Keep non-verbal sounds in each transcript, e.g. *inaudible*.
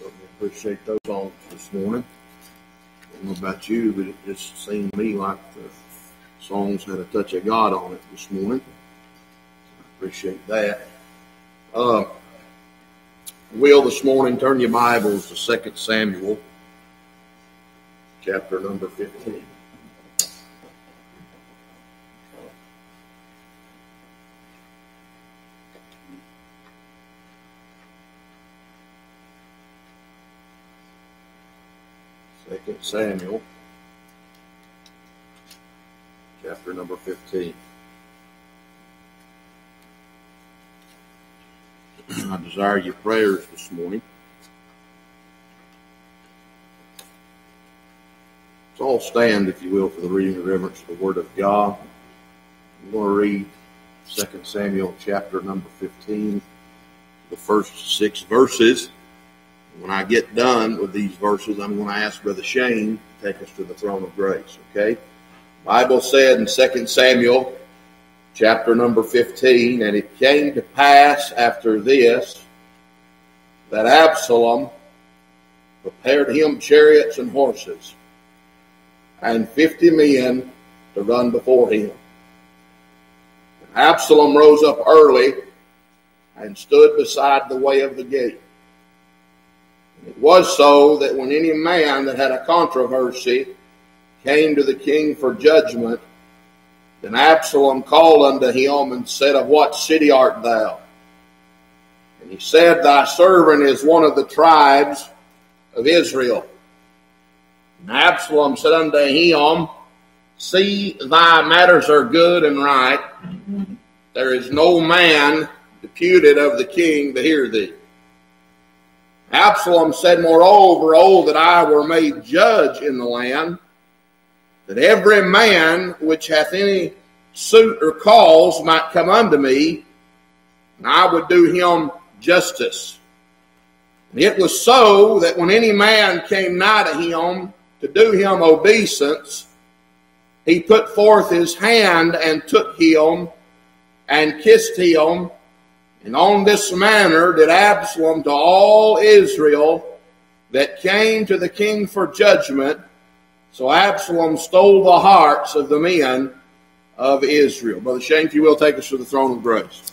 Certainly appreciate those songs this morning. I don't know about you, but it just seemed to me like the songs had a touch of God on it this morning. I appreciate that. Uh, will this morning turn your Bibles to 2 Samuel, chapter number 15. Second Samuel, chapter number 15. I desire your prayers this morning. Let's all stand, if you will, for the reading and reverence of the Word of God. I'm going to read 2 Samuel chapter number 15, the first six verses. When I get done with these verses, I'm going to ask Brother Shane to take us to the throne of grace, okay? Bible said in 2 Samuel chapter number 15, and it came to pass after this that Absalom prepared him chariots and horses, and fifty men to run before him. Absalom rose up early and stood beside the way of the gate. It was so that when any man that had a controversy came to the king for judgment, then Absalom called unto him and said, Of what city art thou? And he said, Thy servant is one of the tribes of Israel. And Absalom said unto him, See, thy matters are good and right. There is no man deputed of the king to hear thee. Absalom said, Moreover, oh, that I were made judge in the land, that every man which hath any suit or cause might come unto me, and I would do him justice. And it was so that when any man came nigh to him to do him obeisance, he put forth his hand and took him and kissed him and on this manner did Absalom to all Israel that came to the king for judgment. So Absalom stole the hearts of the men of Israel. Brother Shane, if you will, take us to the throne of grace.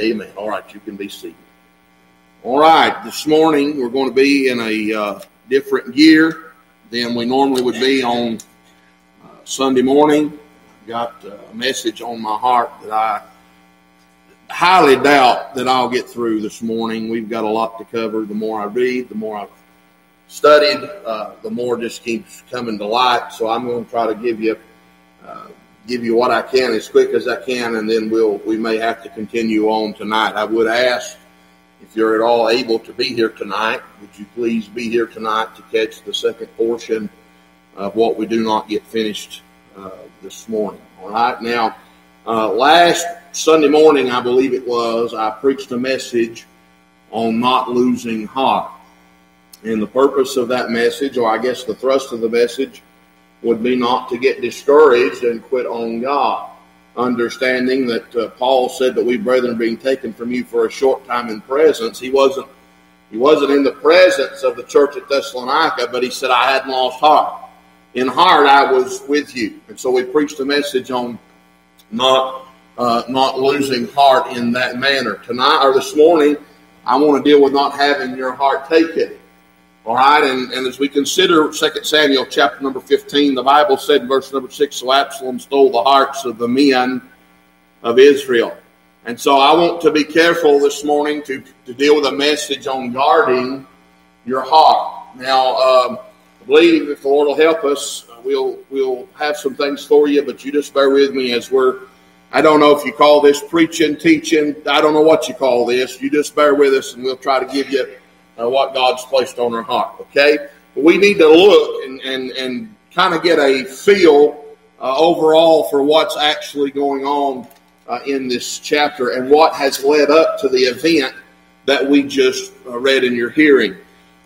Amen. All right, you can be seated. All right, this morning we're going to be in a uh, different gear than we normally would be on uh, Sunday morning. I've got a message on my heart that I highly doubt that I'll get through this morning. We've got a lot to cover. The more I read, the more I've studied, uh, the more just keeps coming to light. So I'm going to try to give you uh, give you what I can as quick as I can, and then we'll we may have to continue on tonight. I would ask if you're at all able to be here tonight, would you please be here tonight to catch the second portion of what we do not get finished uh, this morning. All right, now uh, last Sunday morning, I believe it was, I preached a message on not losing heart. And the purpose of that message, or I guess the thrust of the message, would be not to get discouraged and quit on God. Understanding that uh, Paul said that we brethren are being taken from you for a short time in presence, he wasn't he wasn't in the presence of the church at Thessalonica, but he said, I hadn't lost heart. In heart, I was with you. And so we preached a message on not uh, not losing heart in that manner. Tonight or this morning, I want to deal with not having your heart taken. All right, and, and as we consider 2 Samuel chapter number 15, the Bible said in verse number 6, So Absalom stole the hearts of the men of Israel. And so I want to be careful this morning to, to deal with a message on guarding your heart. Now, um, I believe if the Lord will help us, uh, we'll, we'll have some things for you, but you just bear with me as we're, I don't know if you call this preaching, teaching, I don't know what you call this. You just bear with us and we'll try to give you uh, what God's placed on our heart. Okay? we need to look and, and, and kind of get a feel uh, overall for what's actually going on uh, in this chapter and what has led up to the event that we just uh, read in your hearing.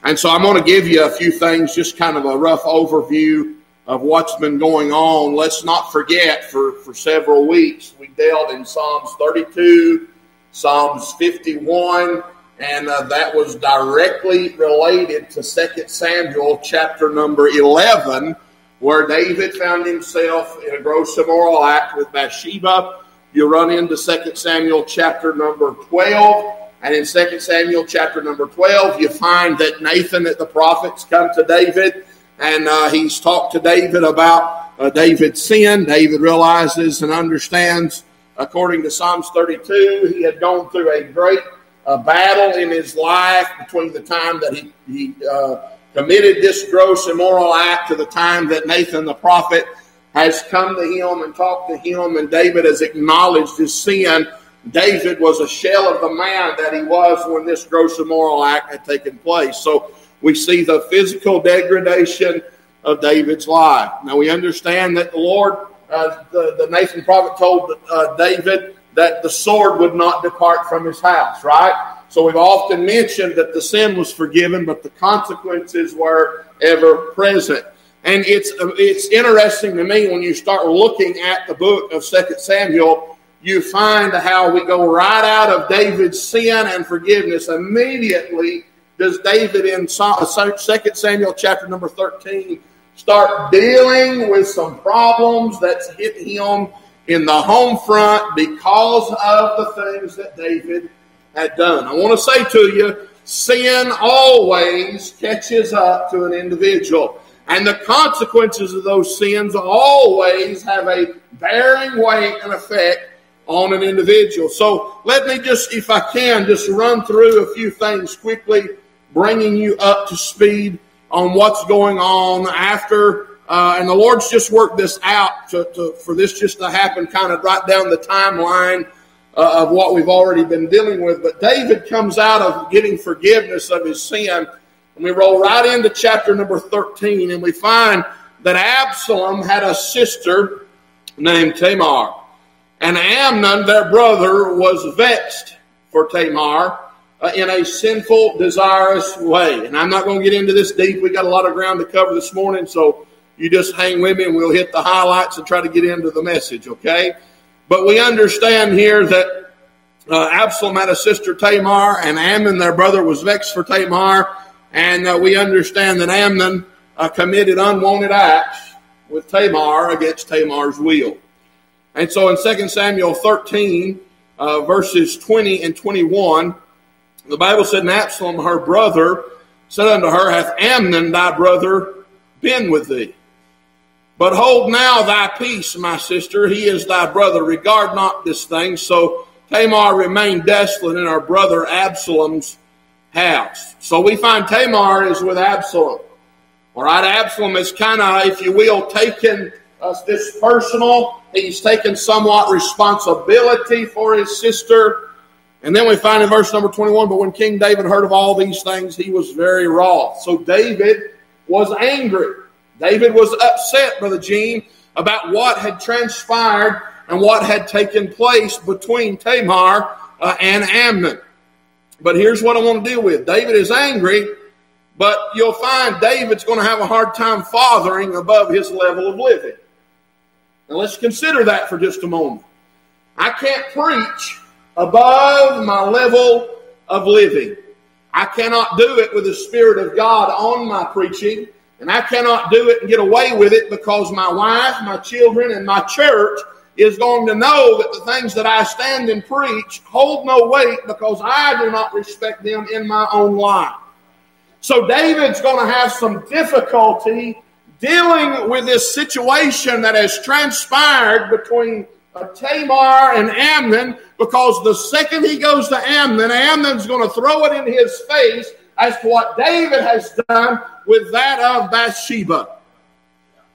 And so I'm going to give you a few things, just kind of a rough overview of what's been going on. Let's not forget for, for several weeks we dealt in Psalms 32, Psalms 51, and uh, that was directly related to 2 Samuel chapter number 11, where David found himself in a gross immoral act with Bathsheba. You run into 2 Samuel chapter number 12. And in 2 Samuel chapter number 12, you find that Nathan at the prophets come to David and uh, he's talked to David about uh, David's sin. David realizes and understands, according to Psalms 32, he had gone through a great uh, battle in his life between the time that he, he uh, committed this gross immoral act to the time that Nathan the prophet has come to him and talked to him, and David has acknowledged his sin. David was a shell of the man that he was when this gross immoral act had taken place. So we see the physical degradation of David's life. Now we understand that the Lord, uh, the, the Nathan prophet told uh, David that the sword would not depart from his house, right? So we've often mentioned that the sin was forgiven, but the consequences were ever present. And it's it's interesting to me when you start looking at the book of Second Samuel, you find how we go right out of David's sin and forgiveness immediately does David in 2 uh, Samuel chapter number 13 start dealing with some problems that's hit him in the home front because of the things that David had done. I want to say to you, sin always catches up to an individual. And the consequences of those sins always have a bearing weight and effect on an individual. So let me just, if I can, just run through a few things quickly bringing you up to speed on what's going on after. Uh, and the Lord's just worked this out to, to, for this just to happen kind of right down the timeline uh, of what we've already been dealing with. But David comes out of getting forgiveness of his sin. And we roll right into chapter number 13, and we find that Absalom had a sister named Tamar. And Amnon, their brother, was vexed for Tamar uh, in a sinful, desirous way. And I'm not going to get into this deep. We got a lot of ground to cover this morning, so you just hang with me and we'll hit the highlights and try to get into the message, okay? But we understand here that uh, Absalom had a sister Tamar, and Amnon, their brother, was vexed for Tamar, and uh, we understand that Amnon uh, committed unwanted acts with Tamar against Tamar's will. And so in 2 Samuel 13, uh, verses 20 and 21, the Bible said, And Absalom, her brother, said unto her, Hath Amnon thy brother been with thee? But hold now thy peace, my sister. He is thy brother. Regard not this thing. So Tamar remained desolate in her brother Absalom's house. So we find Tamar is with Absalom. All right, Absalom is kind of, if you will, taken uh, this personal. He's taken somewhat responsibility for his sister. And then we find in verse number 21 But when King David heard of all these things, he was very wroth. So David was angry. David was upset, Brother Gene, about what had transpired and what had taken place between Tamar uh, and Amnon. But here's what I want to deal with David is angry, but you'll find David's going to have a hard time fathering above his level of living. Now let's consider that for just a moment. I can't preach above my level of living. I cannot do it with the Spirit of God on my preaching, and I cannot do it and get away with it because my wife, my children, and my church is going to know that the things that I stand and preach hold no weight because I do not respect them in my own life. So David's going to have some difficulty dealing with this situation that has transpired between uh, Tamar and Amnon because the second he goes to Amnon, Amnon's going to throw it in his face as to what David has done with that of Bathsheba.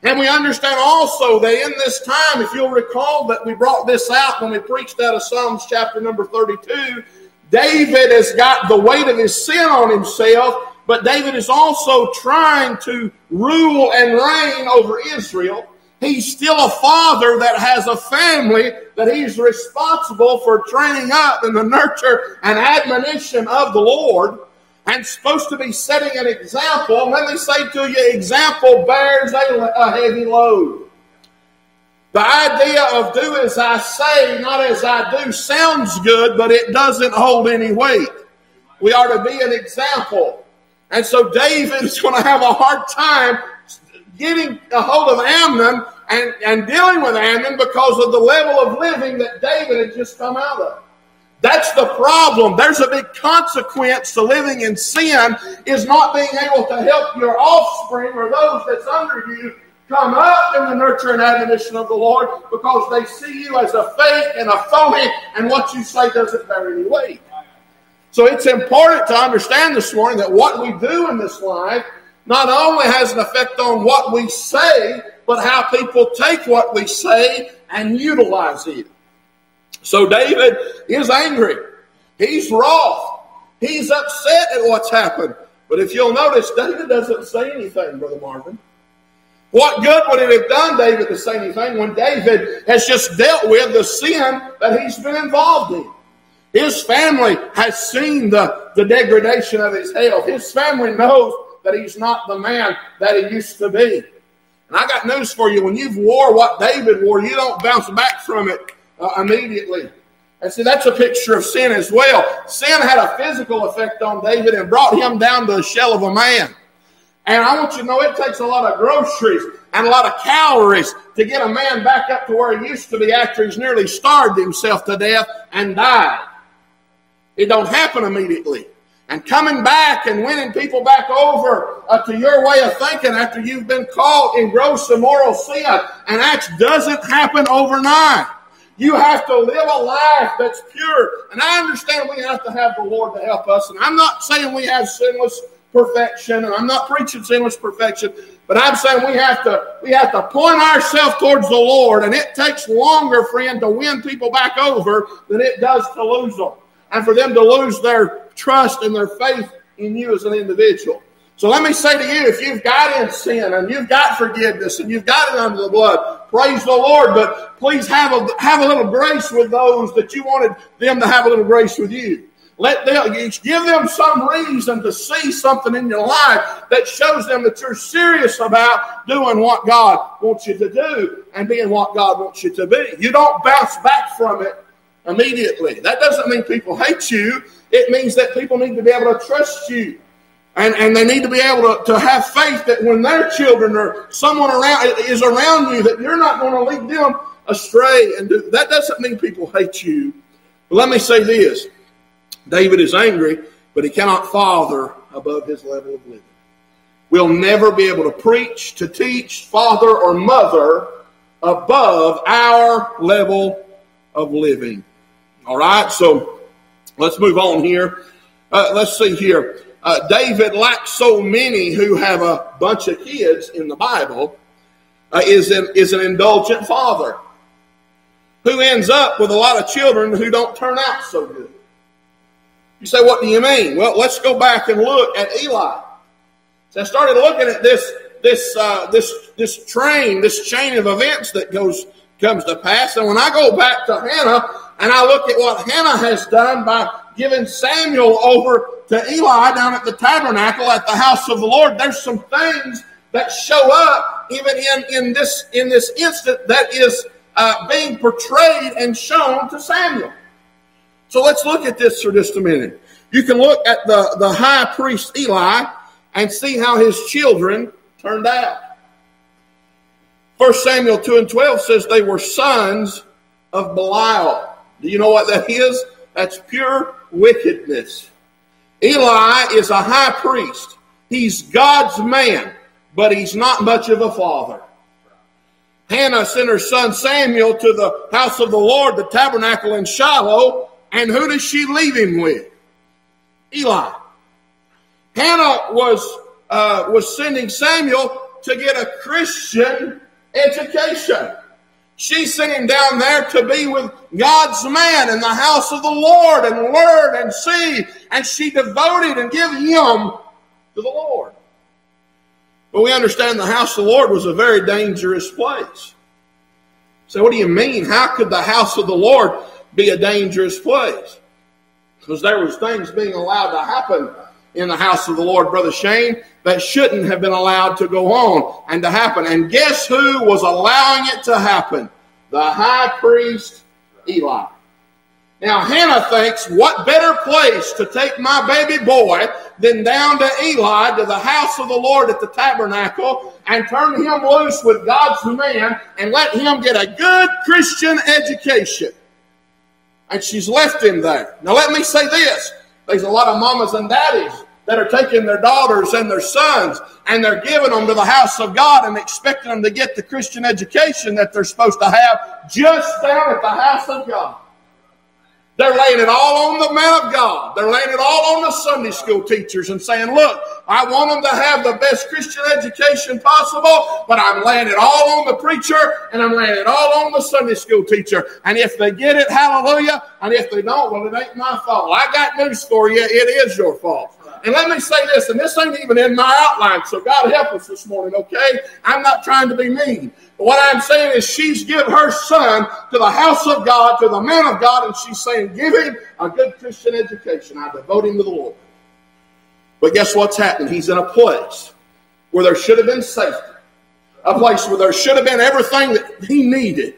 And we understand also that in this time, if you'll recall that we brought this out when we preached out of Psalms chapter number 32, David has got the weight of his sin on himself but David is also trying to rule and reign over Israel. He's still a father that has a family that he's responsible for training up in the nurture and admonition of the Lord and supposed to be setting an example. Let me say to you, example bears a, a heavy load. The idea of do as I say, not as I do, sounds good, but it doesn't hold any weight. We are to be an example. And so David is going to have a hard time getting a hold of Amnon and, and dealing with Amnon because of the level of living that David had just come out of. That's the problem. There's a big consequence to living in sin is not being able to help your offspring or those that's under you come up in the nurture and admonition of the Lord because they see you as a fake and a phony and what you say doesn't bear any weight. So it's important to understand this morning that what we do in this life not only has an effect on what we say, but how people take what we say and utilize it. So David is angry. He's wroth. He's upset at what's happened. But if you'll notice, David doesn't say anything, Brother Marvin. What good would it have done David to say anything when David has just dealt with the sin that he's been involved in? His family has seen the, the degradation of his health. His family knows that he's not the man that he used to be. And I got news for you. When you've wore what David wore, you don't bounce back from it uh, immediately. And see, that's a picture of sin as well. Sin had a physical effect on David and brought him down to a shell of a man. And I want you to know it takes a lot of groceries and a lot of calories to get a man back up to where he used to be after he's nearly starved himself to death and died. It don't happen immediately. And coming back and winning people back over uh, to your way of thinking after you've been caught in gross immoral sin, and that doesn't happen overnight. You have to live a life that's pure. And I understand we have to have the Lord to help us. And I'm not saying we have sinless perfection, and I'm not preaching sinless perfection, but I'm saying we have to we have to point ourselves towards the Lord, and it takes longer, friend, to win people back over than it does to lose them, and for them to lose their trust and their faith in you as an individual. So let me say to you, if you've got in sin and you've got forgiveness and you've got it under the blood, praise the Lord. But please have a have a little grace with those that you wanted them to have a little grace with you. Let them give them some reason to see something in your life that shows them that you're serious about doing what God wants you to do and being what God wants you to be. You don't bounce back from it immediately. That doesn't mean people hate you. It means that people need to be able to trust you. And, and they need to be able to, to have faith that when their children or someone around is around you, that you're not going to lead them astray. And do, that doesn't mean people hate you. But let me say this David is angry, but he cannot father above his level of living. We'll never be able to preach, to teach, father, or mother above our level of living. All right, so let's move on here. Uh, let's see here uh, David, like so many who have a bunch of kids in the Bible, uh, is, an, is an indulgent father who ends up with a lot of children who don't turn out so good. You say, what do you mean? Well, let's go back and look at Eli. So I started looking at this this uh, this this train, this chain of events that goes comes to pass. And when I go back to Hannah and I look at what Hannah has done by giving Samuel over to Eli down at the tabernacle at the house of the Lord, there's some things that show up even in, in this in this instant that is uh, being portrayed and shown to Samuel. So let's look at this for just a minute. You can look at the, the high priest Eli and see how his children turned out. First Samuel 2 and 12 says they were sons of Belial. Do you know what that is? That's pure wickedness. Eli is a high priest. He's God's man, but he's not much of a father. Hannah sent her son Samuel to the house of the Lord, the tabernacle in Shiloh, and who does she leave him with? Eli. Hannah was uh, was sending Samuel to get a Christian education. She sent him down there to be with God's man in the house of the Lord and learn and see. And she devoted and give him to the Lord. But we understand the house of the Lord was a very dangerous place. So, what do you mean? How could the house of the Lord be a dangerous place? Because there was things being allowed to happen in the house of the Lord, Brother Shane, that shouldn't have been allowed to go on and to happen. And guess who was allowing it to happen? The high priest Eli. Now, Hannah thinks, what better place to take my baby boy than down to Eli, to the house of the Lord at the tabernacle, and turn him loose with God's man and let him get a good Christian education. And she's left him there. Now, let me say this there's a lot of mamas and daddies that are taking their daughters and their sons and they're giving them to the house of God and expecting them to get the Christian education that they're supposed to have just down at the house of God. They're laying it all on the man of God. They're laying it all on the Sunday school teachers and saying, look, I want them to have the best Christian education possible, but I'm laying it all on the preacher and I'm laying it all on the Sunday school teacher. And if they get it, hallelujah. And if they don't, well, it ain't my fault. I got news for you. It is your fault. And let me say this, and this ain't even in my outline, so God help us this morning, okay? I'm not trying to be mean. But what I'm saying is she's given her son to the house of God, to the man of God, and she's saying, give him a good Christian education. I devote him to the Lord. But guess what's happened? He's in a place where there should have been safety, a place where there should have been everything that he needed.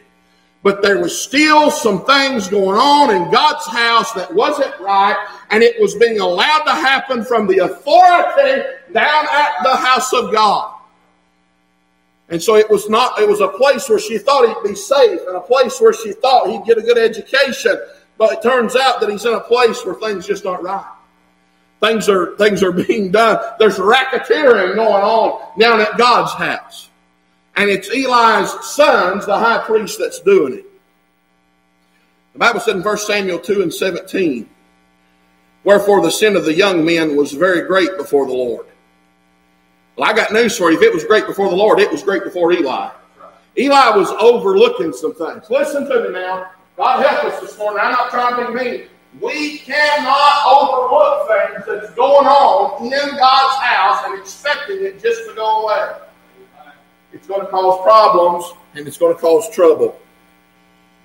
But there was still some things going on in God's house that wasn't right, and it was being allowed to happen from the authority down at the house of God. And so it was not, it was a place where she thought he'd be safe and a place where she thought he'd get a good education. But it turns out that he's in a place where things just aren't right. Things are, things are *laughs* being done. There's racketeering going on down at God's house. And it's Eli's sons, the high priest, that's doing it. The Bible said in 1 Samuel 2 and 17, Wherefore the sin of the young men was very great before the Lord. Well, I got news for you. If it was great before the Lord, it was great before Eli. Eli was overlooking some things. Listen to me now. God help us this morning. I'm not trying to be mean. We cannot overlook things that's going on in God's house and expecting it just to go away. It's going to cause problems and it's going to cause trouble.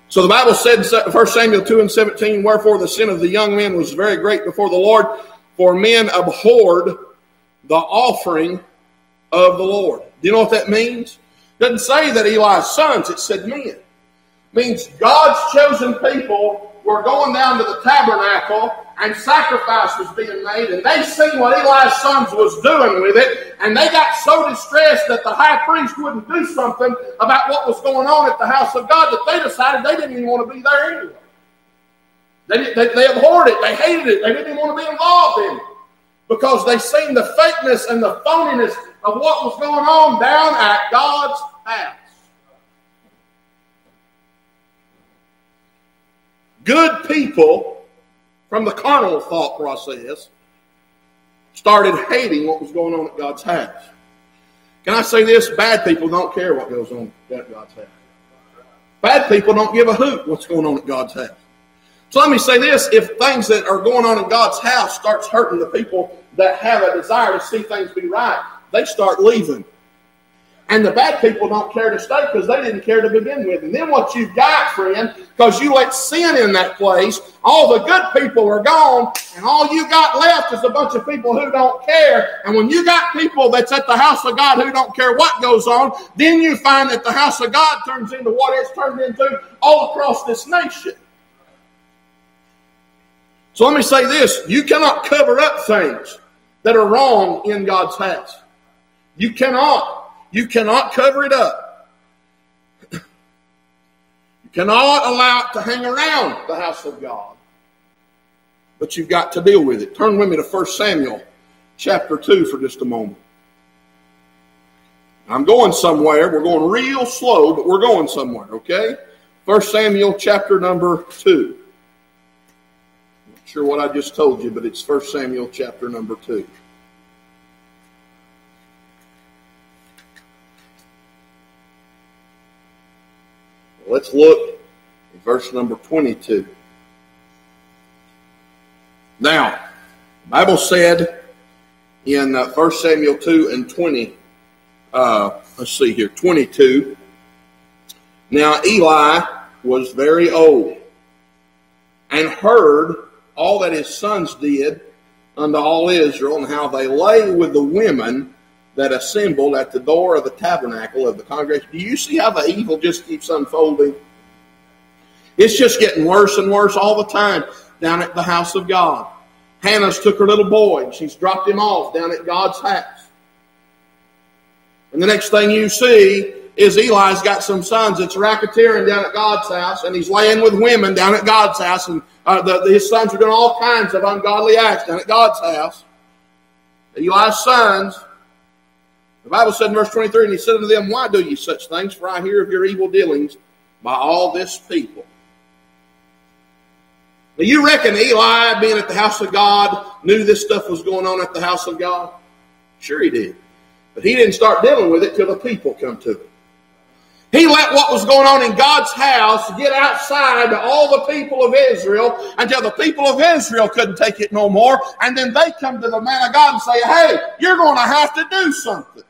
So the Bible said in 1 Samuel 2 and 17, Wherefore the sin of the young men was very great before the Lord, for men abhorred the offering of the Lord. Do you know what that means? It doesn't say that Eli's sons, it said men. It means God's chosen people were going down to the tabernacle and sacrifice was being made, and they seen what Eli's sons was doing with it, and they got so distressed that the high priest wouldn't do something about what was going on at the house of God that they decided they didn't even want to be there anyway. They, they, they abhorred it, they hated it, they didn't even want to be involved in it because they seen the fakeness and the phoniness of what was going on down at God's house. Good people from the carnal thought process started hating what was going on at God's house. Can I say this? Bad people don't care what goes on at God's house. Bad people don't give a hoot what's going on at God's house. So let me say this if things that are going on in God's house starts hurting the people that have a desire to see things be right, they start leaving. And the bad people don't care to stay because they didn't care to begin with. And then what you've got, friend, because you let sin in that place, all the good people are gone, and all you got left is a bunch of people who don't care. And when you got people that's at the house of God who don't care what goes on, then you find that the house of God turns into what it's turned into all across this nation. So let me say this you cannot cover up things that are wrong in God's house. You cannot. You cannot cover it up. *clears throat* You cannot allow it to hang around the house of God. But you've got to deal with it. Turn with me to 1 Samuel chapter 2 for just a moment. I'm going somewhere. We're going real slow, but we're going somewhere, okay? 1 Samuel chapter number 2 Not sure what I just told you, but it's 1 Samuel chapter number 2. Let's look at verse number 22. Now, the Bible said in uh, 1 Samuel 2 and 20. Uh, let's see here, 22. Now Eli was very old and heard all that his sons did unto all Israel and how they lay with the women that assembled at the door of the tabernacle of the congregation. Do you see how the evil just keeps unfolding? It's just getting worse and worse all the time down at the house of God. Hannah's took her little boy and she's dropped him off down at God's house. And the next thing you see is Eli's got some sons that's racketeering down at God's house, and he's laying with women down at God's house, and uh, the, the, his sons are doing all kinds of ungodly acts down at God's house. Eli's sons, the Bible said in verse 23, and he said unto them, Why do ye such things? For I hear of your evil dealings by all this people. Now, you reckon Eli, being at the house of God, knew this stuff was going on at the house of God? Sure, he did. But he didn't start dealing with it till the people come to him. He let what was going on in God's house get outside to all the people of Israel until the people of Israel couldn't take it no more. And then they come to the man of God and say, Hey, you're going to have to do something.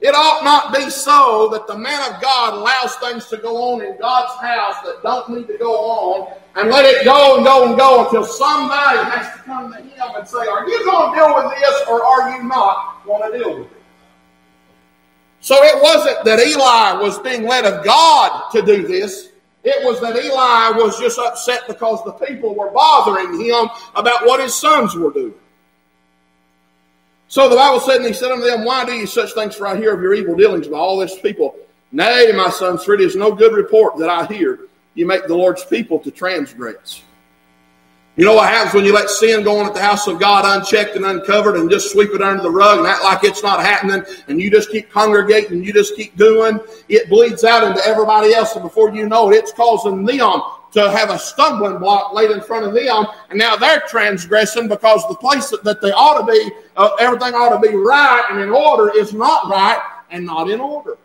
It ought not be so that the man of God allows things to go on in God's house that don't need to go on and let it go and go and go until somebody has to come to him and say, Are you going to deal with this or are you not going to deal with it? So it wasn't that Eli was being led of God to do this. It was that Eli was just upset because the people were bothering him about what his sons were doing. So the Bible said, and he said unto them, Why do ye such things? For I hear of your evil dealings by all this people. Nay, my sons, for it is no good report that I hear. You make the Lord's people to transgress. You know what happens when you let sin go on at the house of God unchecked and uncovered and just sweep it under the rug and act like it's not happening and you just keep congregating, you just keep doing, it bleeds out into everybody else and before you know it, it's causing them to have a stumbling block laid in front of them and now they're transgressing because the place that they ought to be, uh, everything ought to be right and in order is not right and not in order.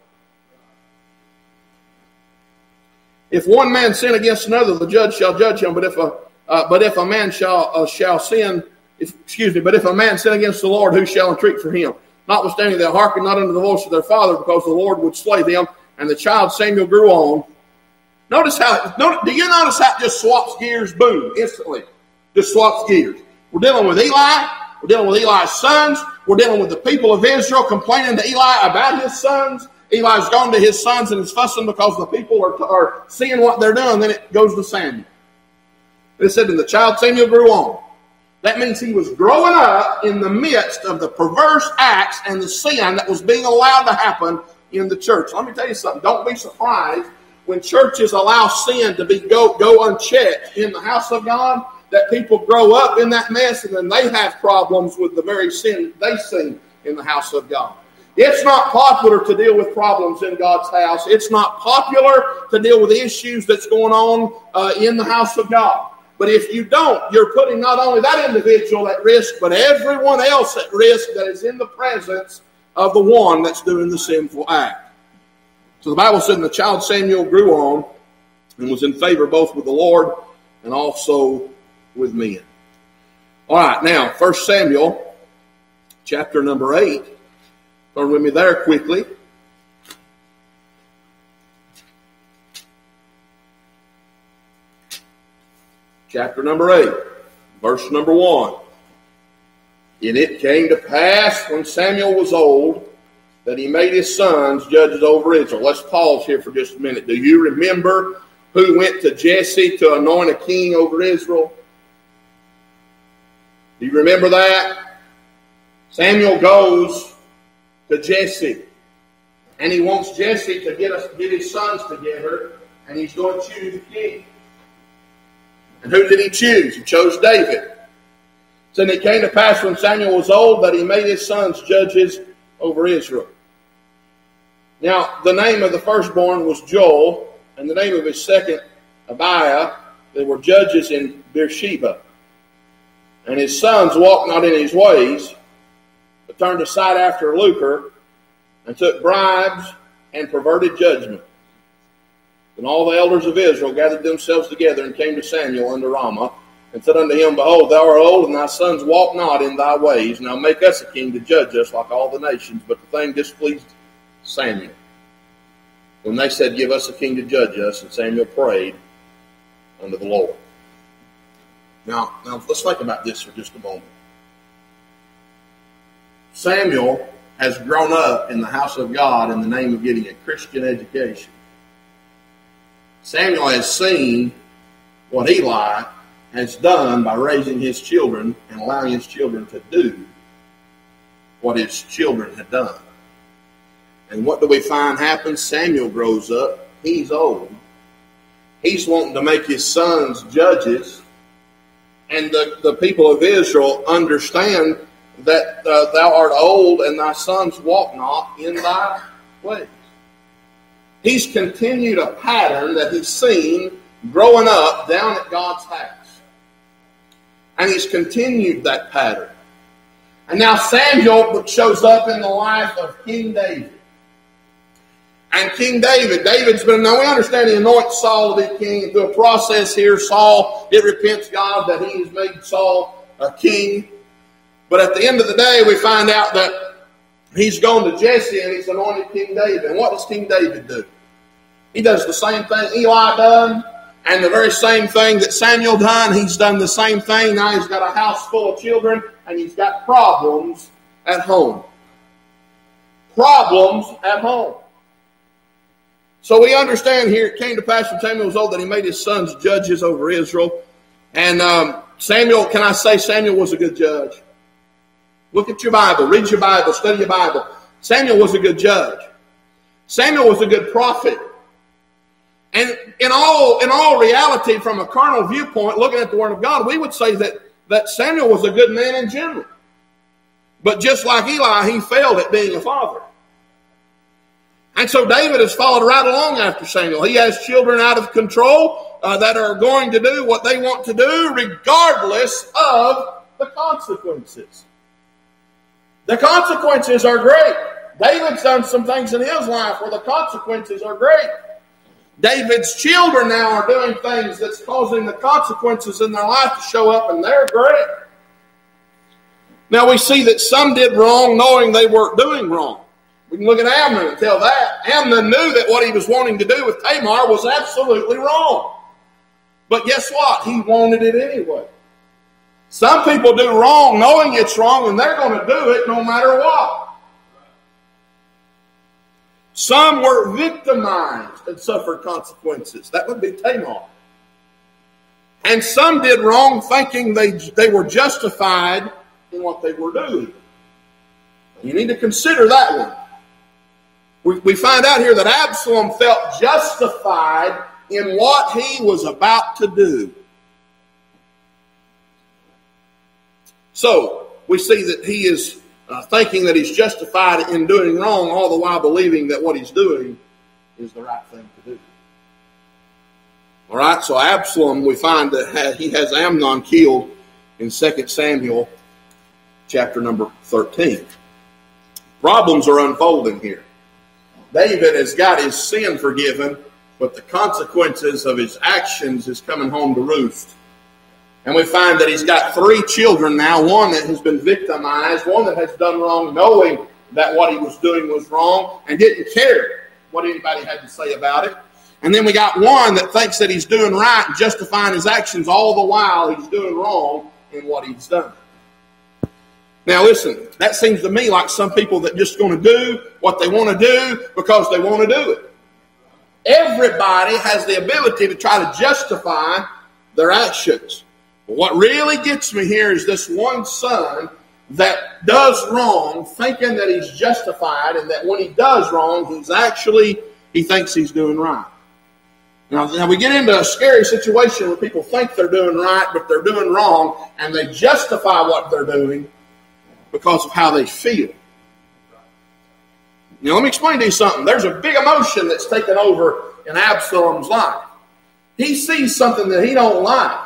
If one man sin against another, the judge shall judge him, but if a uh, but if a man shall uh, shall sin, if, excuse me, but if a man sin against the Lord, who shall entreat for him? Notwithstanding, they hearken not unto the voice of their father, because the Lord would slay them. And the child Samuel grew on. Notice how. Notice, do you notice how it just swaps gears? Boom! Instantly, just swaps gears. We're dealing with Eli. We're dealing with Eli's sons. We're dealing with the people of Israel complaining to Eli about his sons. Eli's gone to his sons and is fussing because the people are, are seeing what they're doing. Then it goes to Samuel. It said, and the child Samuel grew on. That means he was growing up in the midst of the perverse acts and the sin that was being allowed to happen in the church. Let me tell you something. Don't be surprised when churches allow sin to be go, go unchecked in the house of God, that people grow up in that mess and then they have problems with the very sin they see in the house of God. It's not popular to deal with problems in God's house. It's not popular to deal with issues that's going on uh, in the house of God. But if you don't, you're putting not only that individual at risk, but everyone else at risk that is in the presence of the one that's doing the sinful act. So the Bible said, and the child Samuel grew on and was in favor both with the Lord and also with men. All right, now, First Samuel, chapter number 8. Turn with me there quickly. chapter number 8, verse number 1. And it came to pass when Samuel was old that he made his sons judges over Israel. Let's pause here for just a minute. Do you remember who went to Jesse to anoint a king over Israel? Do you remember that? Samuel goes to Jesse, and he wants Jesse to get us get his sons together, and he's going to choose a king. And who did he choose? He chose David. So it came to pass when Samuel was old that he made his sons judges over Israel. Now, the name of the firstborn was Joel, and the name of his second, Abiah. They were judges in Beersheba. And his sons walked not in his ways, but turned aside after lucre, and took bribes and perverted judgment. Then all the elders of Israel gathered themselves together and came to Samuel unto Ramah, and said unto him, Behold, thou art old, and thy sons walk not in thy ways. Now make us a king to judge us like all the nations. But the thing displeased Samuel. When they said, Give us a king to judge us, and Samuel prayed unto the Lord. Now, now let's think about this for just a moment. Samuel has grown up in the house of God in the name of getting a Christian education. Samuel has seen what Eli has done by raising his children and allowing his children to do what his children had done. And what do we find happens? Samuel grows up. He's old. He's wanting to make his sons judges. And the, the people of Israel understand that uh, thou art old and thy sons walk not in thy ways. He's continued a pattern that he's seen growing up down at God's house. And he's continued that pattern. And now Samuel shows up in the life of King David. And King David, David's been, now we understand he anoints Saul to be king. Through a process here, Saul, it repents God that he has made Saul a king. But at the end of the day, we find out that he's gone to Jesse and he's anointed King David. And what does King David do? He does the same thing Eli done, and the very same thing that Samuel done. He's done the same thing. Now he's got a house full of children, and he's got problems at home. Problems at home. So we understand here it came to pass when Samuel was old that he made his sons judges over Israel. And um, Samuel, can I say Samuel was a good judge? Look at your Bible, read your Bible, study your Bible. Samuel was a good judge. Samuel was a good prophet. And in all, in all reality, from a carnal viewpoint, looking at the Word of God, we would say that, that Samuel was a good man in general. But just like Eli, he failed at being a father. And so David has followed right along after Samuel. He has children out of control uh, that are going to do what they want to do, regardless of the consequences. The consequences are great. David's done some things in his life where the consequences are great. David's children now are doing things that's causing the consequences in their life to show up, and they're great. Now we see that some did wrong knowing they weren't doing wrong. We can look at Amnon and tell that. Amnon knew that what he was wanting to do with Tamar was absolutely wrong. But guess what? He wanted it anyway. Some people do wrong knowing it's wrong, and they're going to do it no matter what. Some were victimized and suffered consequences. That would be Tamar. And some did wrong thinking they, they were justified in what they were doing. You need to consider that one. We, we find out here that Absalom felt justified in what he was about to do. So we see that he is uh, thinking that he's justified in doing wrong, all the while believing that what he's doing is the right thing to do. All right, so Absalom, we find that he has Amnon killed in 2 Samuel chapter number 13. Problems are unfolding here. David has got his sin forgiven, but the consequences of his actions is coming home to roost. And we find that he's got three children now one that has been victimized, one that has done wrong, knowing that what he was doing was wrong, and didn't care what anybody had to say about it. And then we got one that thinks that he's doing right and justifying his actions all the while he's doing wrong in what he's done. Now, listen, that seems to me like some people that just going to do what they want to do because they want to do it. Everybody has the ability to try to justify their actions. But what really gets me here is this one son that does wrong, thinking that he's justified, and that when he does wrong, he's actually, he thinks he's doing right. Now, now we get into a scary situation where people think they're doing right, but they're doing wrong, and they justify what they're doing because of how they feel. Now, let me explain to you something. There's a big emotion that's taken over in Absalom's life. He sees something that he don't like.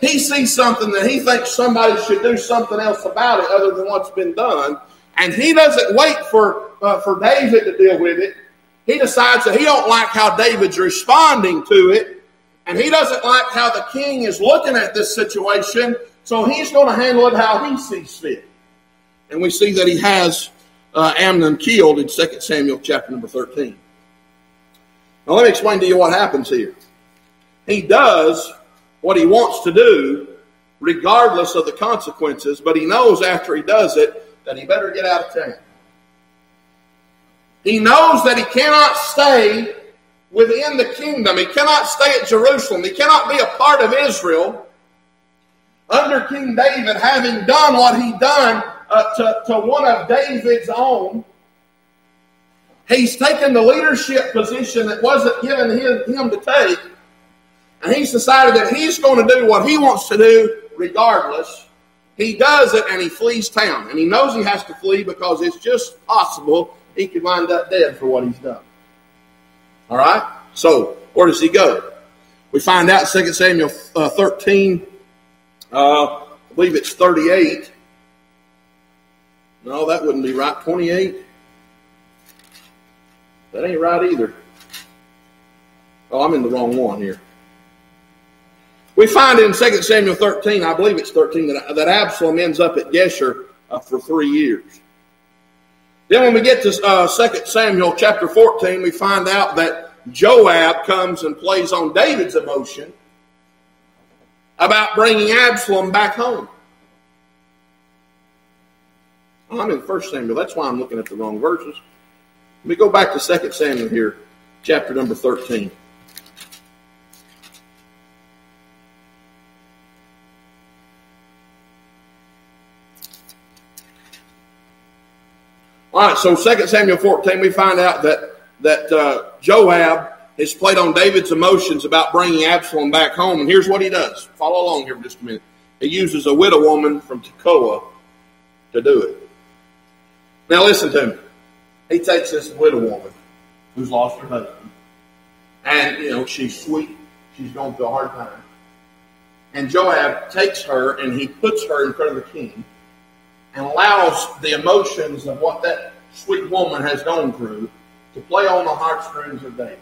He sees something that he thinks somebody should do something else about it other than what's been done, and he doesn't wait for uh, for David to deal with it. He decides that he don't like how David's responding to it, And he doesn't like how the king is looking at this situation, so he's going to handle it how he sees fit. And we see that he has uh, Amnon killed in 2 Samuel chapter number 13. Now, let me explain to you what happens here. He does what he wants to do, regardless of the consequences, but he knows after he does it that he better get out of town. He knows that he cannot stay within the kingdom. He cannot stay at Jerusalem. He cannot be a part of Israel under King David, having done what he done uh, to, to one of David's own. He's taken the leadership position that wasn't given him, him to take, and he's decided that he's going to do what he wants to do regardless. He does it and he flees town. And he knows he has to flee because it's just possible he could wind up dead for what he's done. All right? So, where does he go? We find out 2 Samuel uh, 13, uh, I believe it's 38. No, that wouldn't be right. 28. That ain't right either. Oh, I'm in the wrong one here. We find in 2 Samuel 13, I believe it's 13, that, that Absalom ends up at Geshur uh, for three years. Then when we get to uh, 2 Samuel chapter 14, we find out that Joab comes and plays on David's emotion about bringing Absalom back home. I'm in 1 Samuel. That's why I'm looking at the wrong verses. Let me go back to 2 Samuel here, chapter number 13. All right, so 2 Samuel 14, we find out that, that uh, Joab has played on David's emotions about bringing Absalom back home. And here's what he does. Follow along here for just a minute. He uses a widow woman from Tekoa to do it. Now listen to me. He takes this widow woman who's lost her husband, and you know she's sweet. She's going through a hard time. And Joab takes her and he puts her in front of the king and allows the emotions of what that sweet woman has gone through to play on the heartstrings of David.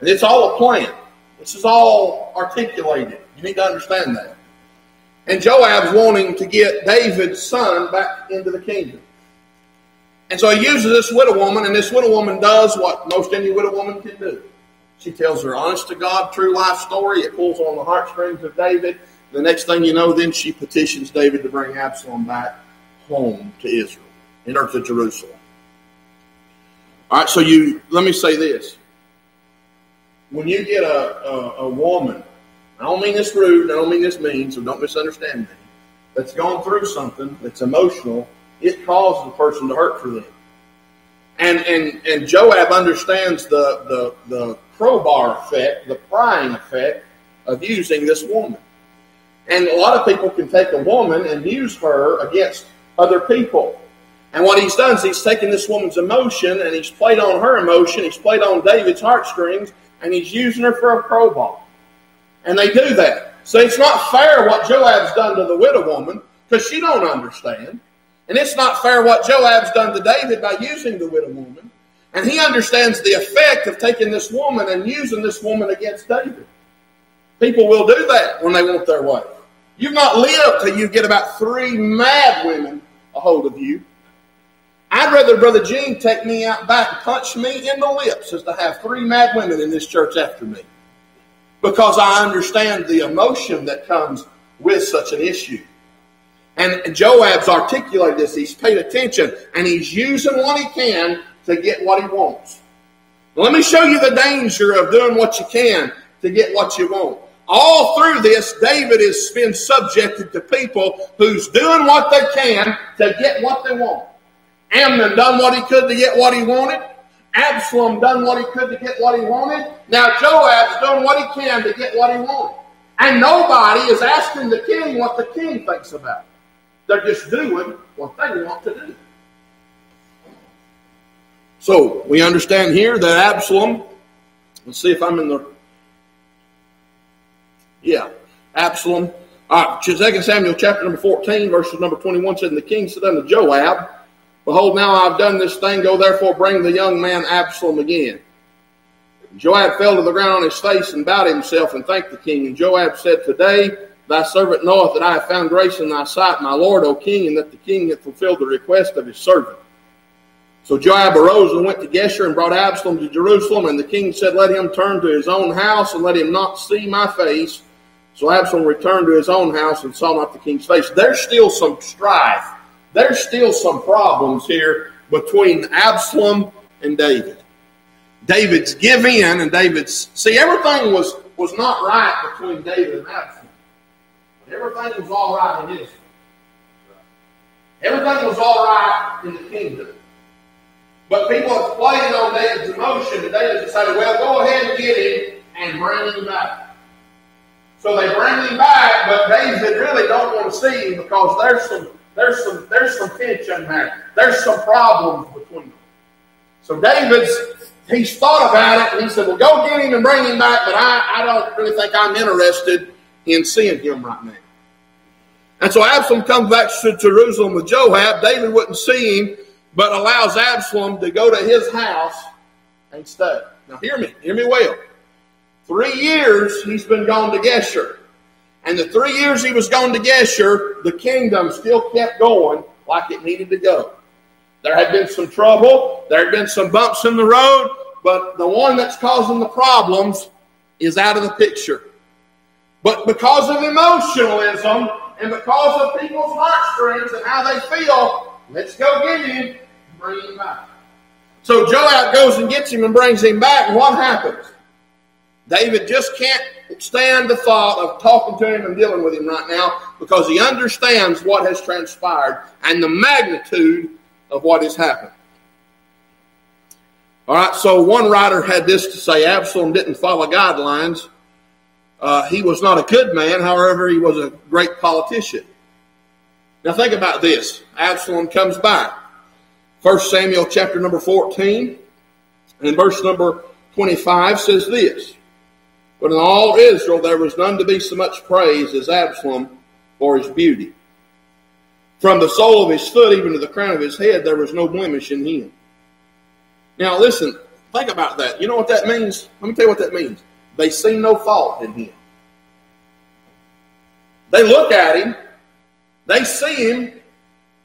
And it's all a plan. This is all articulated. You need to understand that. And Joab's wanting to get David's son back into the kingdom. And so he uses this widow woman, and this widow woman does what most any widow woman can do. She tells her honest to God, true life story. It pulls on the heartstrings of David. The next thing you know, then she petitions David to bring Absalom back home to Israel, and or to Jerusalem. All right, so you let me say this. When you get a, a, a woman, I don't mean this rude, I don't mean this mean, so don't misunderstand me, that's gone through something that's emotional, it causes the person to hurt for them. And and and Joab understands the the the crowbar effect, the prying effect of using this woman. And a lot of people can take a woman and use her against other people. And what he's done is he's taken this woman's emotion and he's played on her emotion, he's played on David's heartstrings, and he's using her for a crowbar. And they do that. So it's not fair what Joab's done to the widow woman, because she don't understand. And it's not fair what Joab's done to David by using the widow woman. And he understands the effect of taking this woman and using this woman against David. People will do that when they want their way. You've not lived till you get about three mad women a hold of you. I'd rather Brother Gene take me out back and punch me in the lips as to have three mad women in this church after me. Because I understand the emotion that comes with such an issue. And Joab's articulated this. He's paid attention and he's using what he can to get what he wants. Let me show you the danger of doing what you can to get what you want. All through this, David has been subjected to people who's doing what they can to get what they want. Amnon done what he could to get what he wanted. Absalom done what he could to get what he wanted. Now Joab's done what he can to get what he wanted. And nobody is asking the king what the king thinks about it. They're just doing what they want to do. So we understand here that Absalom, let's see if I'm in the yeah. Absalom. All right, 2 Samuel chapter number 14, verses number 21 said, And the king said unto Joab, Behold, now I've done this thing. Go therefore bring the young man Absalom again. Joab fell to the ground on his face and bowed himself and thanked the king. And Joab said, Today thy servant knoweth that I have found grace in thy sight, my lord, O king, and that the king hath fulfilled the request of his servant. So Joab arose and went to Geshur and brought Absalom to Jerusalem. And the king said, Let him turn to his own house and let him not see my face. So Absalom returned to his own house and saw not the king's face. There's still some strife. There's still some problems here between Absalom and David. David's give in and David's see everything was was not right between David and Absalom. But everything was all right in Israel. Everything was all right in the kingdom. But people have played on David's emotion, and David decided, well, go ahead and get him and bring him back. So they bring him back, but David really don't want to see him because there's some there's some there's some tension there. There's some problems between them. So David's he's thought about it and he said, Well, go get him and bring him back, but I, I don't really think I'm interested in seeing him right now. And so Absalom comes back to Jerusalem with Joab. David wouldn't see him, but allows Absalom to go to his house and stay. Now, hear me, hear me well. Three years he's been gone to Geshur. And the three years he was gone to Geshur, the kingdom still kept going like it needed to go. There had been some trouble, there had been some bumps in the road, but the one that's causing the problems is out of the picture. But because of emotionalism and because of people's heartstrings and how they feel, let's go get him and bring him back. So Joab goes and gets him and brings him back, and what happens? David just can't stand the thought of talking to him and dealing with him right now because he understands what has transpired and the magnitude of what has happened. All right, so one writer had this to say Absalom didn't follow guidelines. Uh, he was not a good man, however, he was a great politician. Now, think about this Absalom comes by. 1 Samuel chapter number 14 and verse number 25 says this But in all Israel there was none to be so much praised as Absalom for his beauty. From the sole of his foot even to the crown of his head, there was no blemish in him. Now, listen, think about that. You know what that means? Let me tell you what that means. They see no fault in him. They look at him, they see him,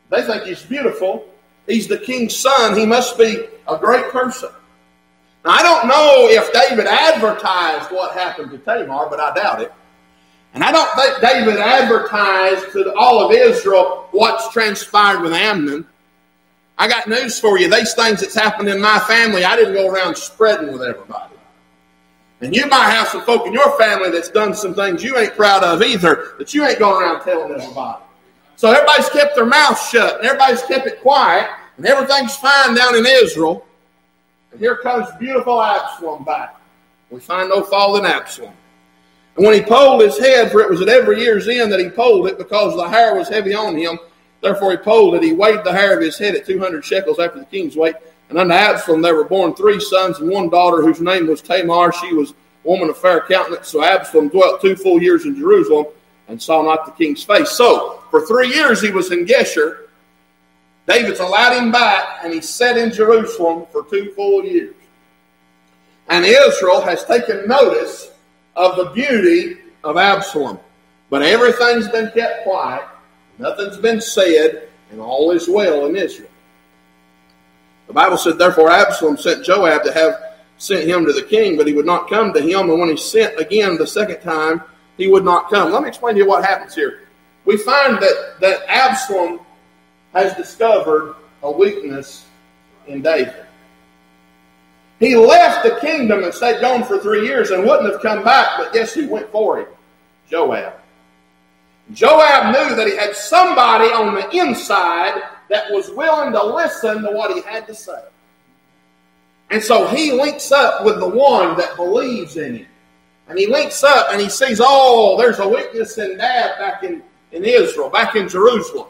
they think he's beautiful. He's the king's son. He must be a great person. I don't know if David advertised what happened to Tamar, but I doubt it. And I don't think David advertised to all of Israel what's transpired with Amnon. I got news for you. These things that's happened in my family, I didn't go around spreading with everybody. And you might have some folk in your family that's done some things you ain't proud of either, that you ain't going around telling everybody. So everybody's kept their mouth shut, and everybody's kept it quiet, and everything's fine down in Israel. And here comes beautiful Absalom back. We find no fault in Absalom. And when he polled his head, for it was at every year's end that he polled it, because the hair was heavy on him, therefore he polled it. He weighed the hair of his head at 200 shekels after the king's weight. And unto Absalom there were born three sons and one daughter, whose name was Tamar. She was a woman of fair countenance. So Absalom dwelt two full years in Jerusalem and saw not the king's face. So for three years he was in Geshur. David's allowed him back, and he sat in Jerusalem for two full years. And Israel has taken notice of the beauty of Absalom. But everything's been kept quiet, nothing's been said, and all is well in Israel. The Bible said, Therefore Absalom sent Joab to have sent him to the king, but he would not come to him. And when he sent again the second time, he would not come. Let me explain to you what happens here. We find that, that Absalom has discovered a weakness in David. He left the kingdom and stayed gone for three years and wouldn't have come back, but guess who went for him? Joab. Joab knew that he had somebody on the inside that was willing to listen to what he had to say. And so he links up with the one that believes in him. And he links up and he sees, oh, there's a weakness in Dad back in, in Israel, back in Jerusalem.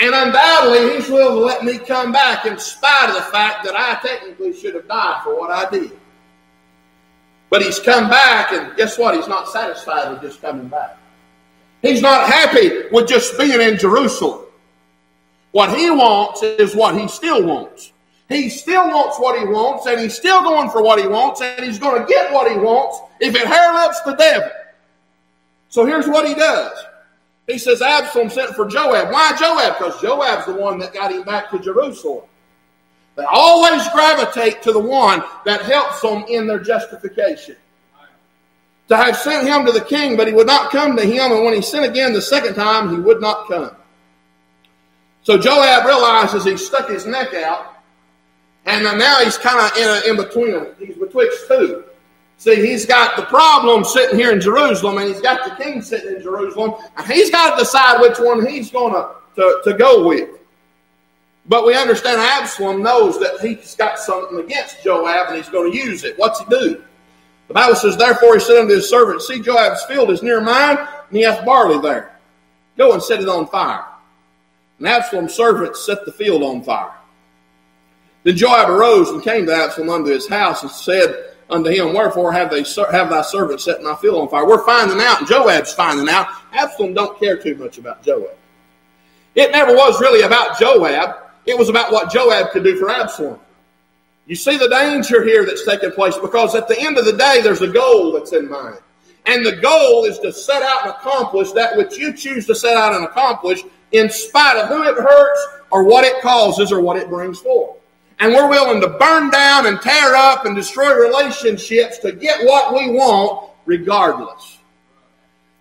And undoubtedly, he's willing to let me come back in spite of the fact that I technically should have died for what I did. But he's come back, and guess what? He's not satisfied with just coming back. He's not happy with just being in Jerusalem. What he wants is what he still wants. he still wants what he wants, and he's still going for what he wants, and he's going to get what he wants if it hairlips the devil. So here's what he does. He says Absalom sent for Joab. Why Joab? Because Joab's the one that got him back to Jerusalem. They always gravitate to the one that helps them in their justification. To have sent him to the king, but he would not come to him, and when he sent again the second time, he would not come. So Joab realizes he stuck his neck out, and now he's kind of in, in between. He's betwixt two. See, he's got the problem sitting here in Jerusalem, and he's got the king sitting in Jerusalem, and he's got to decide which one he's going to, to, go with. But we understand Absalom knows that he's got something against Joab, and he's going to use it. What's he do? The Bible says, Therefore he said unto his servant, See, Joab's field is near mine, and he hath barley there. Go and set it on fire. And Absalom's servant set the field on fire. Then Joab arose and came to Absalom unto his house and said unto him, Wherefore have they have thy servant set my field on fire? We're finding out, Joab's finding out. Absalom don't care too much about Joab. It never was really about Joab. It was about what Joab could do for Absalom. You see the danger here that's taking place because at the end of the day, there's a goal that's in mind. And the goal is to set out and accomplish that which you choose to set out and accomplish in spite of who it hurts or what it causes or what it brings forth and we're willing to burn down and tear up and destroy relationships to get what we want regardless.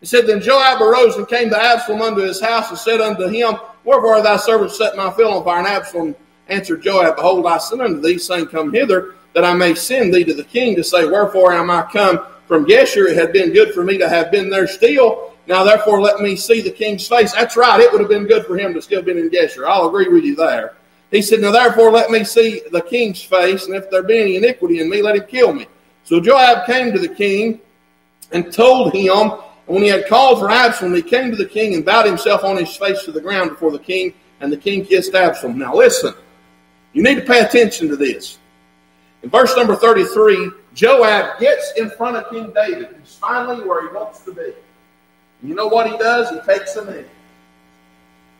He said, Then Joab arose and came to Absalom unto his house and said unto him, Wherefore hath thy servant set my field on fire? And Absalom answered Joab, Behold, I sent unto thee, saying, Come hither, that I may send thee to the king to say, Wherefore am I come from Geshur? It had been good for me to have been there still. Now therefore let me see the king's face. That's right, it would have been good for him to still been in Geshur. I'll agree with you there. He said, Now therefore let me see the king's face, and if there be any iniquity in me, let him kill me. So Joab came to the king and told him, and when he had called for Absalom, he came to the king and bowed himself on his face to the ground before the king, and the king kissed Absalom. Now listen, you need to pay attention to this. In verse number 33, Joab gets in front of King David. He's finally where he wants to be. And you know what he does? He takes a knee.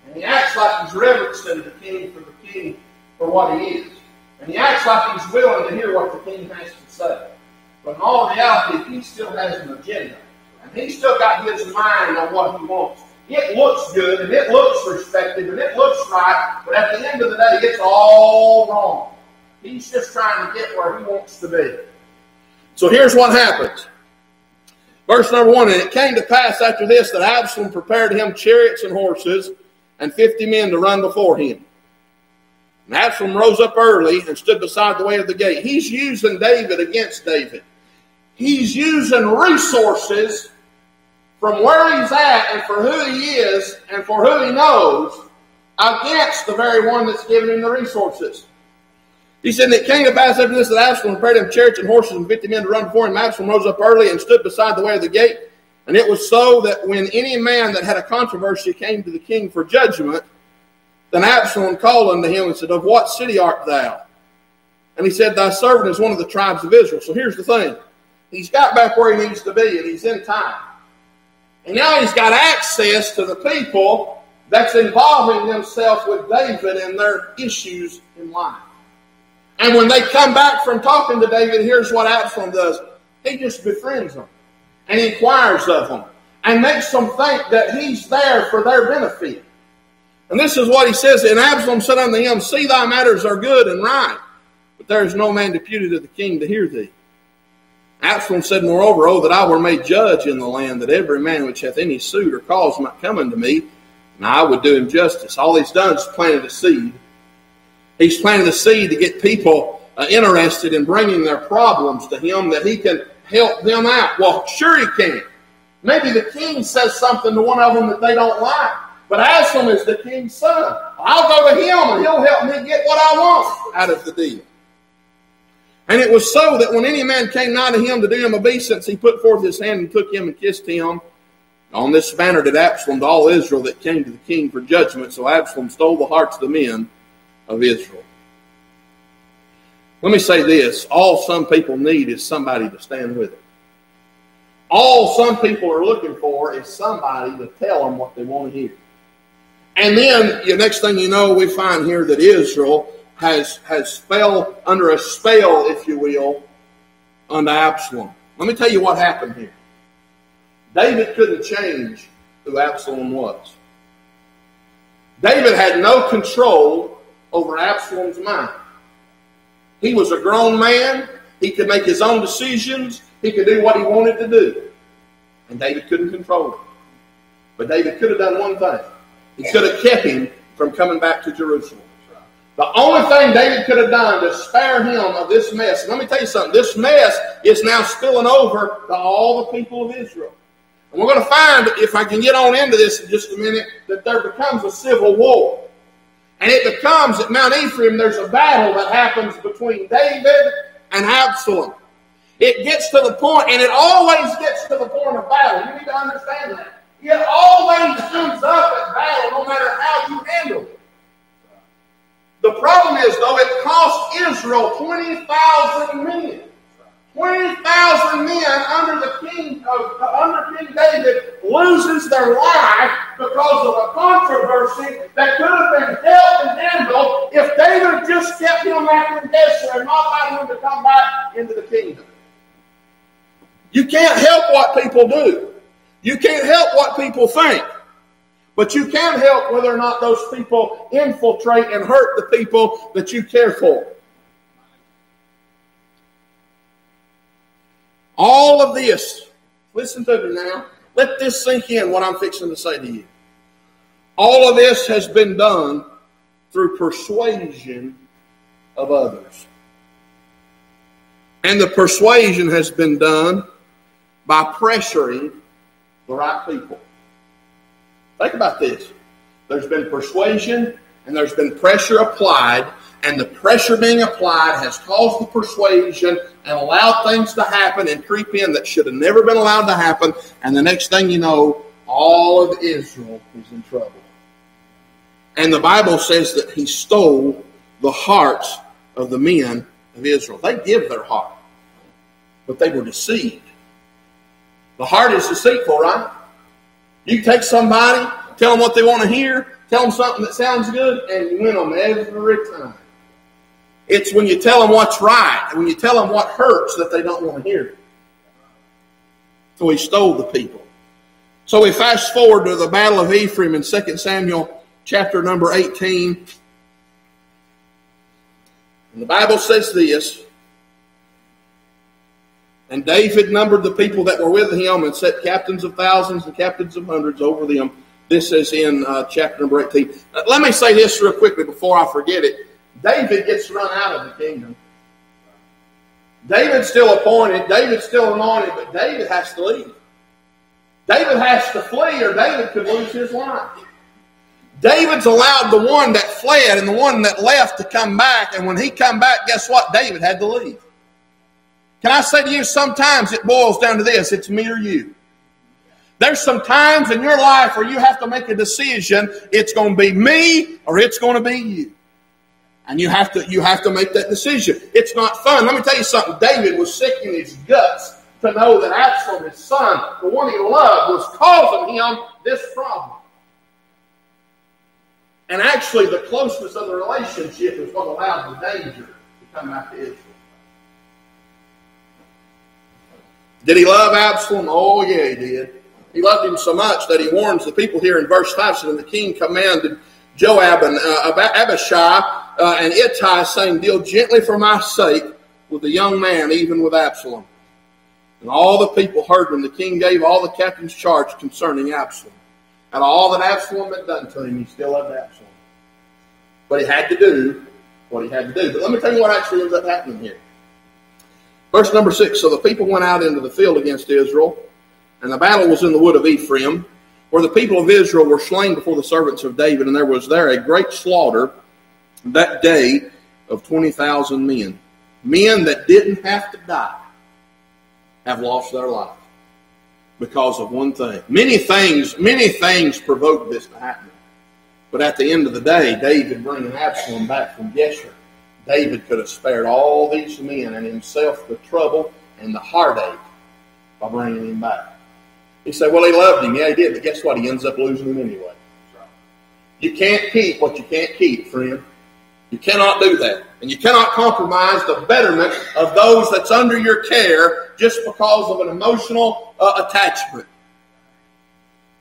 And he acts like he's reverencing the king for the king for what he is. And he acts like he's willing to hear what the king has to say. But in all reality, he still has an agenda. And he's still got his mind on what he wants. It looks good and it looks respected and it looks right, but at the end of the day, it's all wrong. He's just trying to get where he wants to be. So here's what happens. Verse number one, and it came to pass after this that Absalom prepared him chariots and horses and fifty men to run before him. And Absalom rose up early and stood beside the way of the gate. He's using David against David. He's using resources from where he's at and for who he is and for who he knows against the very one that's giving him the resources. He said, It came to pass after this that Absalom prepared him chariots and horses and fifty men to run before him. Absalom rose up early and stood beside the way of the gate. And it was so that when any man that had a controversy came to the king for judgment, then Absalom called unto him and said, Of what city art thou? And he said, Thy servant is one of the tribes of Israel. So here's the thing. He's got back where he needs to be, and he's in time. And now he's got access to the people that's involving themselves with David and their issues in life. And when they come back from talking to David, here's what Absalom does. He just befriends them and inquires of them and makes them think that he's there for their benefit. And this is what he says. And Absalom said unto him, See, thy matters are good and right, but there is no man deputed to the king to hear thee. Absalom said, Moreover, O that I were made judge in the land, that every man which hath any suit or cause might come unto me, and I would do him justice. All he's done is planted a seed. He's planted a seed to get people uh, interested in bringing their problems to him that he can help them out. Well, sure he can. Maybe the king says something to one of them that they don't like. But Absalom is the king's son. I'll go to him and he'll help me get what I want out of the deal. And it was so that when any man came nigh to him to do him obeisance, he put forth his hand and took him and kissed him. On this manner did Absalom to all Israel that came to the king for judgment. So Absalom stole the hearts of the men of Israel. Let me say this all some people need is somebody to stand with them. All some people are looking for is somebody to tell them what they want to hear. And then the next thing you know, we find here that Israel has, has fell under a spell, if you will, under Absalom. Let me tell you what happened here. David couldn't change who Absalom was. David had no control over Absalom's mind. He was a grown man. He could make his own decisions. He could do what he wanted to do. And David couldn't control him. But David could have done one thing. He could have kept him from coming back to Jerusalem. The only thing David could have done to spare him of this mess, let me tell you something, this mess is now spilling over to all the people of Israel. And we're going to find, if I can get on into this in just a minute, that there becomes a civil war. And it becomes at Mount Ephraim, there's a battle that happens between David and Absalom. It gets to the point, and it always gets to the point of battle. You need to understand that. It always comes up at battle, no matter how you handle it. The problem is, though, it cost Israel 20,000 men. 20,000 men under the king of, under King David loses their life because of a controversy that could have been helped and handled if David just kept him back in Geshur and not allowed him to come back into the kingdom. You can't help what people do. You can't help what people think. But you can help whether or not those people infiltrate and hurt the people that you care for. All of this, listen to me now. Let this sink in what I'm fixing to say to you. All of this has been done through persuasion of others. And the persuasion has been done by pressuring the right people. Think about this. There's been persuasion and there's been pressure applied, and the pressure being applied has caused the persuasion and allowed things to happen and creep in that should have never been allowed to happen. And the next thing you know, all of Israel is in trouble. And the Bible says that he stole the hearts of the men of Israel. They give their heart, but they were deceived. The heart is deceitful, right? You take somebody, tell them what they want to hear, tell them something that sounds good, and you win them every time. It's when you tell them what's right, and when you tell them what hurts, that they don't want to hear. So he stole the people. So we fast forward to the Battle of Ephraim in 2 Samuel chapter number 18. And the Bible says this and David numbered the people that were with him and set captains of thousands and captains of hundreds over them. This is in uh, chapter number 18. Uh, let me say this real quickly before I forget it. David gets run out of the kingdom. David's still appointed, David's still anointed, but David has to leave. David has to flee or David could lose his life. David's allowed the one that fled and the one that left to come back, and when he come back, guess what? David had to leave. Can I say to you, sometimes it boils down to this it's me or you. There's some times in your life where you have to make a decision. It's going to be me or it's going to be you. And you have to you have to make that decision. It's not fun. Let me tell you something. David was sick in his guts to know that Absalom, his son, the one he loved, was causing him this problem. And actually, the closeness of the relationship is what allowed the danger to come back to Israel. Did he love Absalom? Oh, yeah, he did. He loved him so much that he warns the people here in verse 5 saying, The king commanded Joab and uh, Abishai uh, and Ittai, saying, Deal gently for my sake with the young man, even with Absalom. And all the people heard when the king gave all the captains charge concerning Absalom. And all that Absalom had done to him, he still loved Absalom. But he had to do what he had to do. But let me tell you what actually ends up happening here. Verse number six So the people went out into the field against Israel, and the battle was in the wood of Ephraim, where the people of Israel were slain before the servants of David, and there was there a great slaughter that day of 20,000 men. Men that didn't have to die have lost their life because of one thing. Many things, many things provoked this to happen. But at the end of the day, David bringing Absalom back from Geshur David could have spared all these men and himself the trouble and the heartache by bringing him back. He said, Well, he loved him. Yeah, he did. But guess what? He ends up losing him anyway. You can't keep what you can't keep, friend. You cannot do that. And you cannot compromise the betterment of those that's under your care just because of an emotional uh, attachment.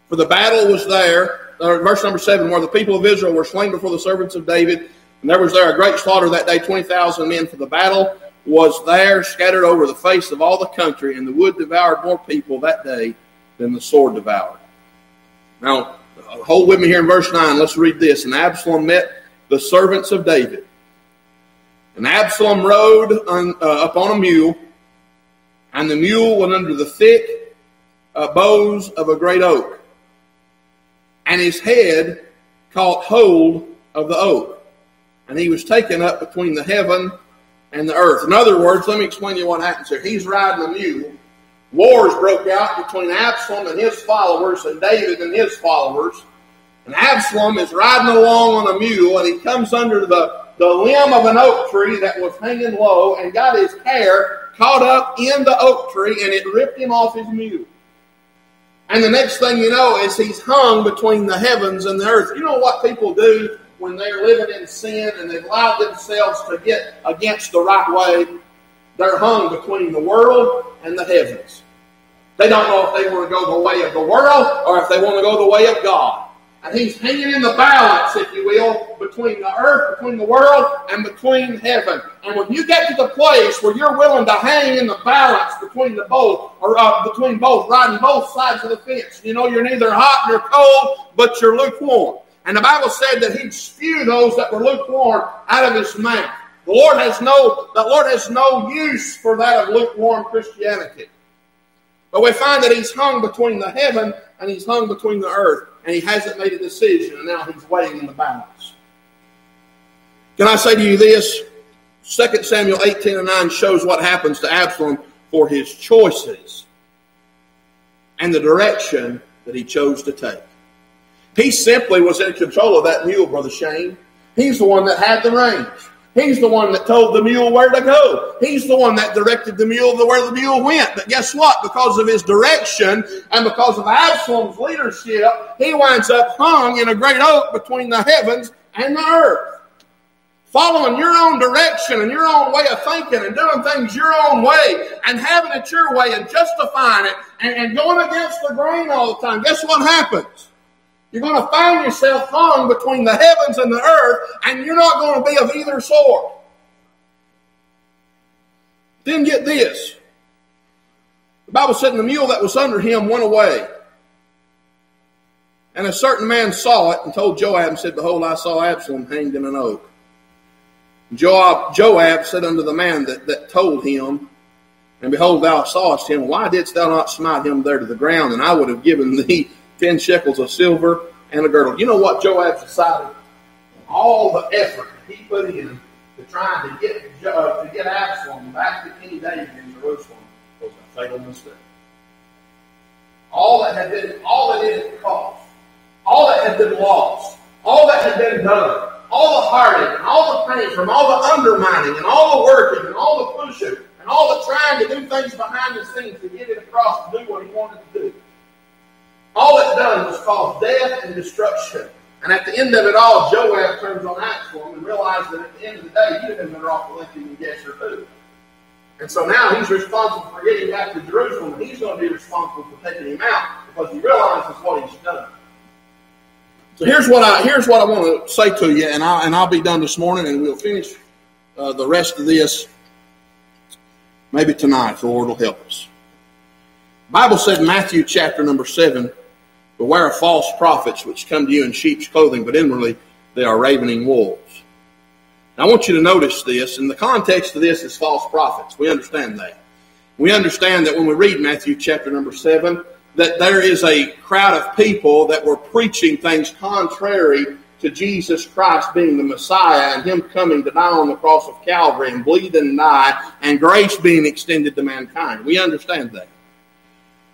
For the battle was there, verse number seven, where the people of Israel were slain before the servants of David. And there was there a great slaughter that day, 20,000 men. For the battle was there scattered over the face of all the country, and the wood devoured more people that day than the sword devoured. Now, hold with me here in verse 9. Let's read this. And Absalom met the servants of David. And Absalom rode on, uh, up on a mule, and the mule went under the thick uh, boughs of a great oak. And his head caught hold of the oak, and he was taken up between the heaven and the earth. In other words, let me explain to you what happens here. He's riding a mule. Wars broke out between Absalom and his followers and David and his followers. And Absalom is riding along on a mule, and he comes under the, the limb of an oak tree that was hanging low and got his hair caught up in the oak tree, and it ripped him off his mule. And the next thing you know is he's hung between the heavens and the earth. You know what people do when they're living in sin and they've allowed themselves to get against the right way? They're hung between the world and the heavens. They don't know if they want to go the way of the world or if they want to go the way of God. And he's hanging in the balance, if you will, between the earth, between the world, and between heaven. And when you get to the place where you're willing to hang in the balance between the both, or uh, between both, riding both sides of the fence, you know you're neither hot nor cold, but you're lukewarm. And the Bible said that he'd spew those that were lukewarm out of his mouth. The Lord has no, the Lord has no use for that of lukewarm Christianity. But we find that he's hung between the heaven and he's hung between the earth and he hasn't made a decision, and now he's weighing in the balance. Can I say to you this? 2 Samuel 18 and 9 shows what happens to Absalom for his choices and the direction that he chose to take. He simply was in control of that mule, Brother Shane. He's the one that had the reins. He's the one that told the mule where to go. He's the one that directed the mule to where the mule went. But guess what? Because of his direction and because of Absalom's leadership, he winds up hung in a great oak between the heavens and the earth. Following your own direction and your own way of thinking and doing things your own way and having it your way and justifying it and, and going against the grain all the time. Guess what happens? You're going to find yourself hung between the heavens and the earth, and you're not going to be of either sort. Then get this. The Bible said, and the mule that was under him went away. And a certain man saw it and told Joab and said, Behold, I saw Absalom hanged in an oak. Joab, Joab said unto the man that, that told him, And behold, thou sawest him. Why didst thou not smite him there to the ground? And I would have given thee ten shekels of silver, and a girdle. You know what Joab decided? All the effort he put in to trying to get uh, to get Absalom back to King David in Jerusalem was a fatal mistake. All that had been, all that it cost, all that had been lost, all that had been done, all the heartache and all the pain from all the undermining and all the working and all the pushing and all the trying to do things behind the scenes to get it across to do what he wanted to do. All it done was cause death and destruction. And at the end of it all, Joab turns on Absalom and realizes that at the end of the day, he'd have been better off electing than Geshur who. And so now he's responsible for getting back to Jerusalem, and he's going to be responsible for taking him out because he realizes what he's done. So here's what I here's what I want to say to you, and I and I'll be done this morning, and we'll finish uh, the rest of this maybe tonight. If the Lord will help us. The Bible said in Matthew chapter number seven, Beware of false prophets which come to you in sheep's clothing, but inwardly they are ravening wolves. Now, I want you to notice this, and the context of this is false prophets. We understand that. We understand that when we read Matthew chapter number 7, that there is a crowd of people that were preaching things contrary to Jesus Christ being the Messiah and Him coming to die on the cross of Calvary and bleed and die and grace being extended to mankind. We understand that.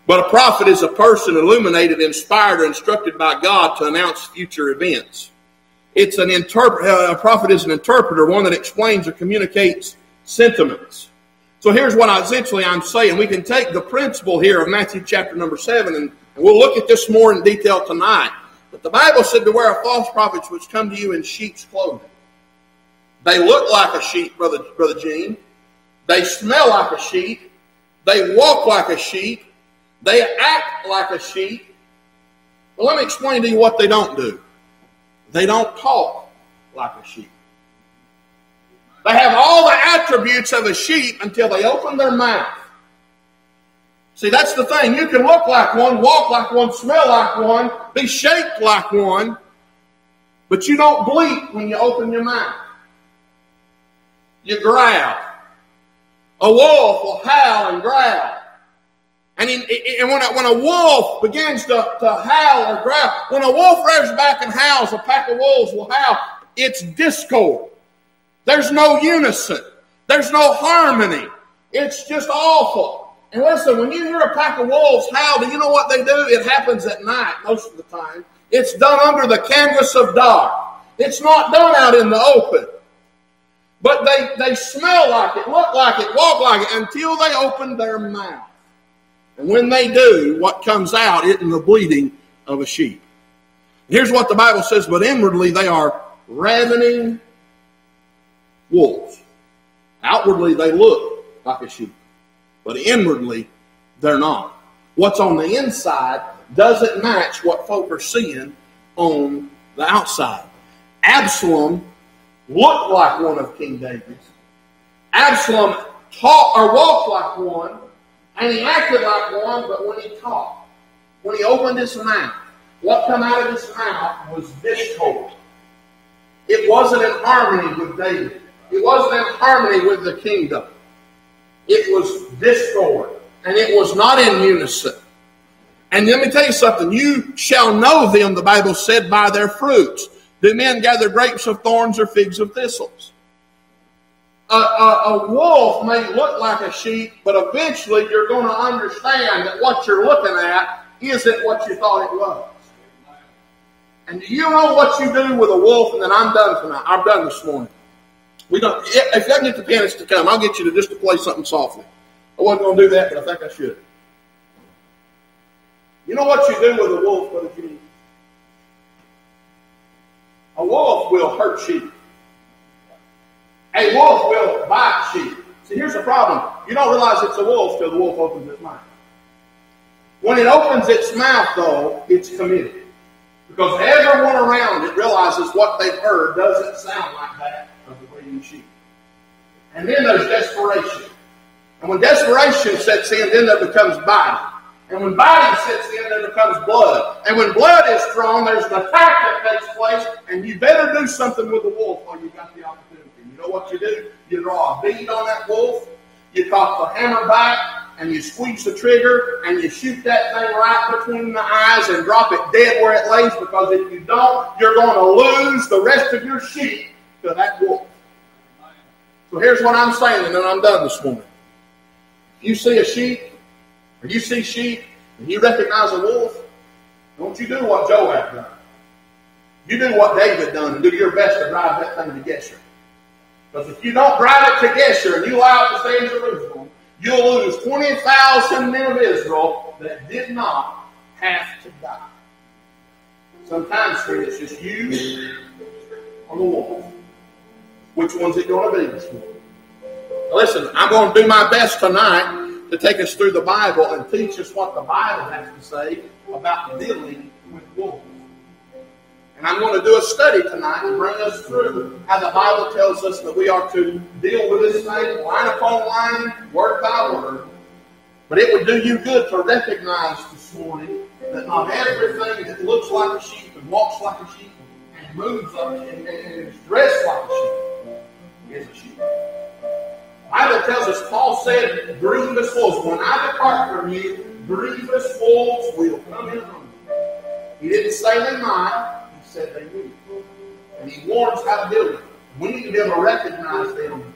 But a prophet is a person illuminated, inspired, or instructed by God to announce future events. It's an interpret. Uh, a prophet is an interpreter, one that explains or communicates sentiments. So here's what I, essentially I'm saying. We can take the principle here of Matthew chapter number seven, and, and we'll look at this more in detail tonight. But the Bible said, Beware of false prophets which come to you in sheep's clothing. They look like a sheep, Brother, Brother Gene. They smell like a sheep. They walk like a sheep. They act like a sheep. Well, let me explain to you what they don't do. They don't talk like a sheep. They have all the attributes of a sheep until they open their mouth. See, that's the thing. You can look like one, walk like one, smell like one, be shaped like one, but you don't bleat when you open your mouth. You growl. A wolf will howl and growl. And, in, and when, a, when a wolf begins to, to howl or growl, when a wolf rears back and howls, a pack of wolves will howl. It's discord. There's no unison. There's no harmony. It's just awful. And listen, when you hear a pack of wolves howl, do you know what they do? It happens at night most of the time. It's done under the canvas of dark. It's not done out in the open. But they, they smell like it, look like it, walk like it until they open their mouth. And when they do, what comes out isn't the bleating of a sheep. Here's what the Bible says, but inwardly they are ravening wolves. Outwardly they look like a sheep, but inwardly they're not. What's on the inside doesn't match what folk are seeing on the outside. Absalom looked like one of King David's. Absalom talked or walked like one, and he acted like one, but when he talked, when he opened his mouth, what come out of his mouth was discord. It wasn't in harmony with David. It wasn't in harmony with the kingdom. It was discord, and it was not in unison. And let me tell you something. You shall know them, the Bible said, by their fruits. Do men gather grapes of thorns or figs of thistles? A, a, a, wolf may look like a sheep, but eventually you're going to understand that what you're looking at isn't what you thought it was. And do you know what you do with a wolf? And then I'm done tonight. I'm done this morning. We don't. If I can get the pianist to come, I'll get you to just to play something softly. I wasn't going to do that, but I think I should. You know what you do with a wolf, Brother Jimmy? A wolf will hurt sheep. A wolf will bite sheep. See, here's the problem. You don't realize it's a wolf till the wolf opens its mouth. When it opens its mouth, though, it's committed. Because everyone around it realizes what they've heard doesn't sound like that of the breeding sheep. And then there's desperation. And when desperation sets in, then there becomes biting. And when biting sets in, there becomes blood. And when blood is drawn, there's an attack that takes place, and you better do something with the wolf while you've got the opportunity. You know what you do? You draw a bead on that wolf, you cock the hammer back, and you squeeze the trigger, and you shoot that thing right between the eyes and drop it dead where it lays, because if you don't, you're going to lose the rest of your sheep to that wolf. So here's what I'm saying, and then I'm done this morning. If you see a sheep, or you see sheep, and you recognize a wolf, don't you do what Joab done. You do what David done, and do your best to drive that thing to Geshur. Because if you don't drive it to Geshur, and you allow it to stay in Jerusalem, you'll lose 20,000 men of Israel that did not have to die. Sometimes, friends, it's just you or the wolf. Which one's it going to be this morning? Listen, I'm going to do my best tonight to take us through the Bible and teach us what the Bible has to say about dealing with wolves. And I'm going to do a study tonight to bring us through how the Bible tells us that we are to deal with this thing line upon line, word by word. But it would do you good to recognize this morning that not everything that looks like a sheep and walks like a sheep and moves like a and, and is dressed like a sheep is a sheep. Bible tells us, Paul said, grievous wolves. When I depart from you, grievous wolves will come in among you. He didn't say they might, said they will. And he warns how to do it. We need to be able to recognize them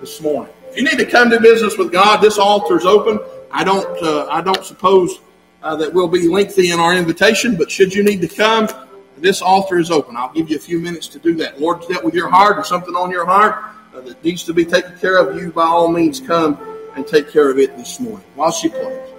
this morning. If you need to come to business with God, this altar is open. I don't, uh, I don't suppose uh, that we'll be lengthy in our invitation, but should you need to come, this altar is open. I'll give you a few minutes to do that. Lord, dealt with your heart or something on your heart uh, that needs to be taken care of, you by all means come and take care of it this morning while she plays.